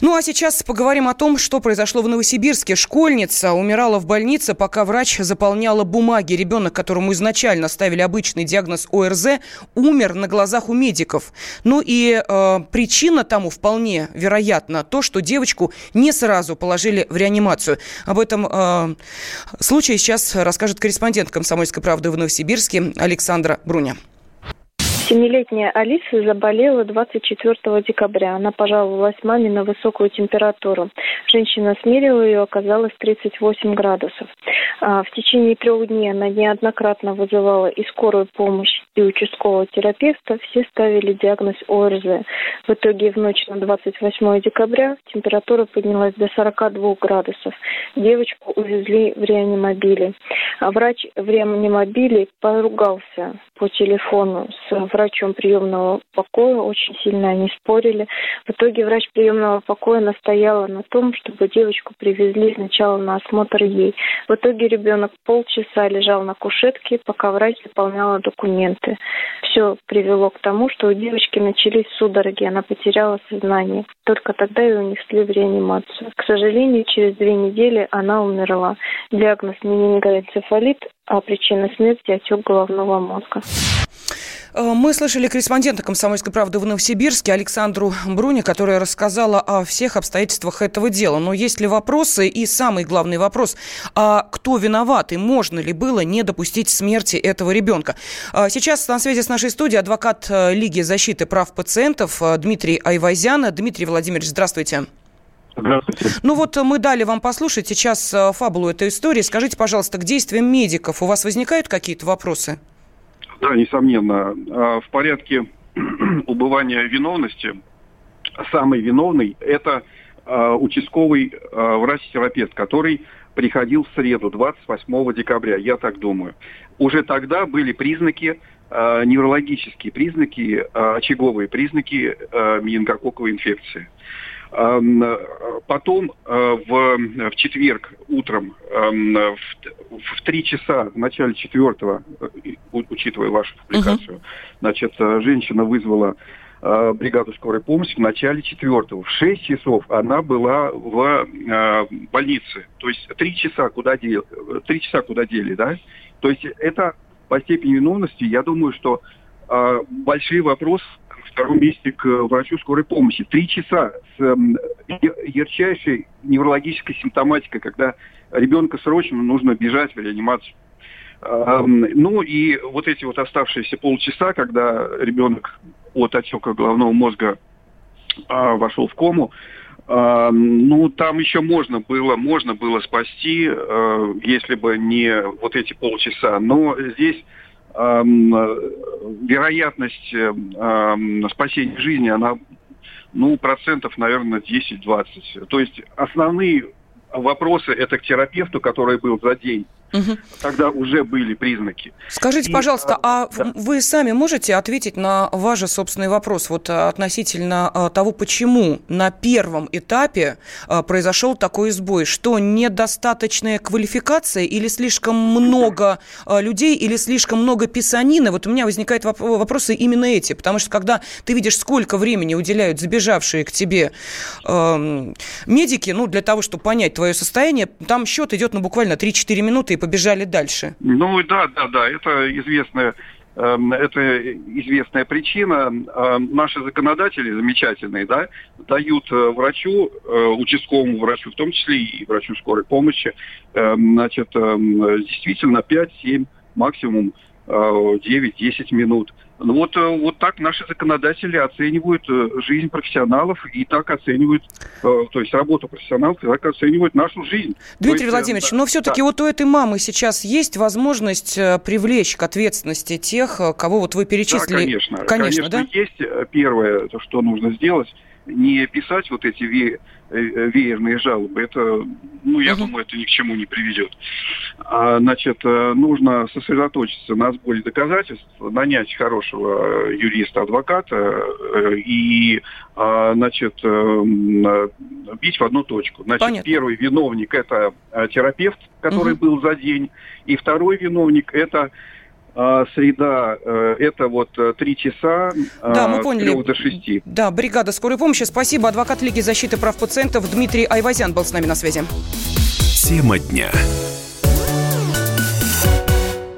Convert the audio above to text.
Ну а сейчас поговорим о том, что произошло в Новосибирске. Школьница умирала в больнице, пока врач заполняла бумаги. Ребенок, которому изначально ставили обычный диагноз ОРЗ, умер на глазах у медиков. Ну и э, причина тому вполне вероятно то, что девочку не сразу положили в реанимацию. Об этом э, случае сейчас расскажет корреспондент «Комсомольской правды» в Новосибирске Александра Бруня. Семилетняя Алиса заболела 24 декабря. Она пожаловалась маме на высокую температуру. Женщина смерила ее, оказалось 38 градусов. А, в течение трех дней она неоднократно вызывала и скорую помощь, и участкового терапевта. Все ставили диагноз ОРЗ. В итоге в ночь на 28 декабря температура поднялась до 42 градусов. Девочку увезли в реанимобиле. А врач в реанимобиле поругался по телефону с врачом приемного покоя. Очень сильно они спорили. В итоге врач приемного покоя настояла на том, чтобы девочку привезли сначала на осмотр ей. В итоге ребенок полчаса лежал на кушетке, пока врач заполняла документы. Все привело к тому, что у девочки начались судороги, она потеряла сознание. Только тогда ее унесли в реанимацию. К сожалению, через две недели она умерла. Диагноз менингоэнцефалит, а причина смерти – отек головного мозга. Э, мы слышали корреспондента «Комсомольской правды» в Новосибирске Александру Бруни, которая рассказала о всех обстоятельствах этого дела. Но есть ли вопросы? И самый главный вопрос, а кто виноват и можно ли было не допустить смерти этого ребенка? Э, сейчас на связи с нашей студией адвокат э, Лиги защиты прав пациентов Дмитрий Айвазян. Дмитрий Владимирович, здравствуйте. Здравствуйте. Ну вот мы дали вам послушать сейчас фабулу этой истории. Скажите, пожалуйста, к действиям медиков у вас возникают какие-то вопросы? Да, несомненно. А, в порядке убывания виновности самый виновный – это а, участковый а, врач-терапевт, который приходил в среду, 28 декабря, я так думаю. Уже тогда были признаки, неврологические признаки, очаговые признаки менингококковой инфекции. Потом э, в, в четверг утром в, в 3 часа, в начале четвертого, э, учитывая вашу публикацию, uh-huh. значит, э, женщина вызвала бригаду скорой помощи в начале четвертого. В 6 часов она была в больнице. То есть три часа куда дели, три часа куда дели, да? То есть это по степени виновности, я думаю, что большие вопросы втором месте к врачу скорой помощи. Три часа с э, ярчайшей неврологической симптоматикой, когда ребенка срочно нужно бежать в реанимацию. Э, ну и вот эти вот оставшиеся полчаса, когда ребенок от отека головного мозга э, вошел в кому, э, ну, там еще можно было, можно было спасти, э, если бы не вот эти полчаса. Но здесь вероятность спасения жизни, она, ну, процентов, наверное, 10-20. То есть основные вопросы это к терапевту, который был за день. Угу. Тогда уже были признаки. Скажите, и, пожалуйста, а, а да. вы сами можете ответить на ваш же собственный вопрос вот а, относительно а, того, почему на первом этапе произошел такой сбой? Что недостаточная квалификация или слишком много людей или слишком много писанины? Вот у меня возникают вопросы именно эти, потому что когда ты видишь, сколько времени уделяют забежавшие к тебе э, медики, ну, для того, чтобы понять твое состояние, там счет идет, ну, буквально 3-4 минуты, побежали дальше. Ну да, да, да, это известная эм, это известная причина. Эм, наши законодатели замечательные, да, дают э, врачу, э, участковому врачу, в том числе и врачу скорой помощи, эм, значит, действительно 5-7 максимум 9-10 минут ну вот, э, вот так наши законодатели оценивают э, жизнь профессионалов и так оценивают, э, то есть работу профессионалов, и так оценивают нашу жизнь. Дмитрий есть, Владимирович, да, но все-таки да. вот у этой мамы сейчас есть возможность привлечь к ответственности тех, кого вот вы перечислили? Да, конечно. Конечно, конечно да? есть. Первое, то, что нужно сделать, не писать вот эти Э, веерные жалобы. Это, ну, я uh-huh. думаю, это ни к чему не приведет. А, значит, э, нужно сосредоточиться на сборе доказательств, нанять хорошего юриста, адвоката э, и, а, значит, бить в одну точку. Значит, Понятно. первый виновник это терапевт, который uh-huh. был за день, и второй виновник это среда э, это вот э, три часа да, мы поняли. до шести. Да, бригада скорой помощи. Спасибо. Адвокат Лиги защиты прав пациентов Дмитрий Айвазян был с нами на связи. Тема дня.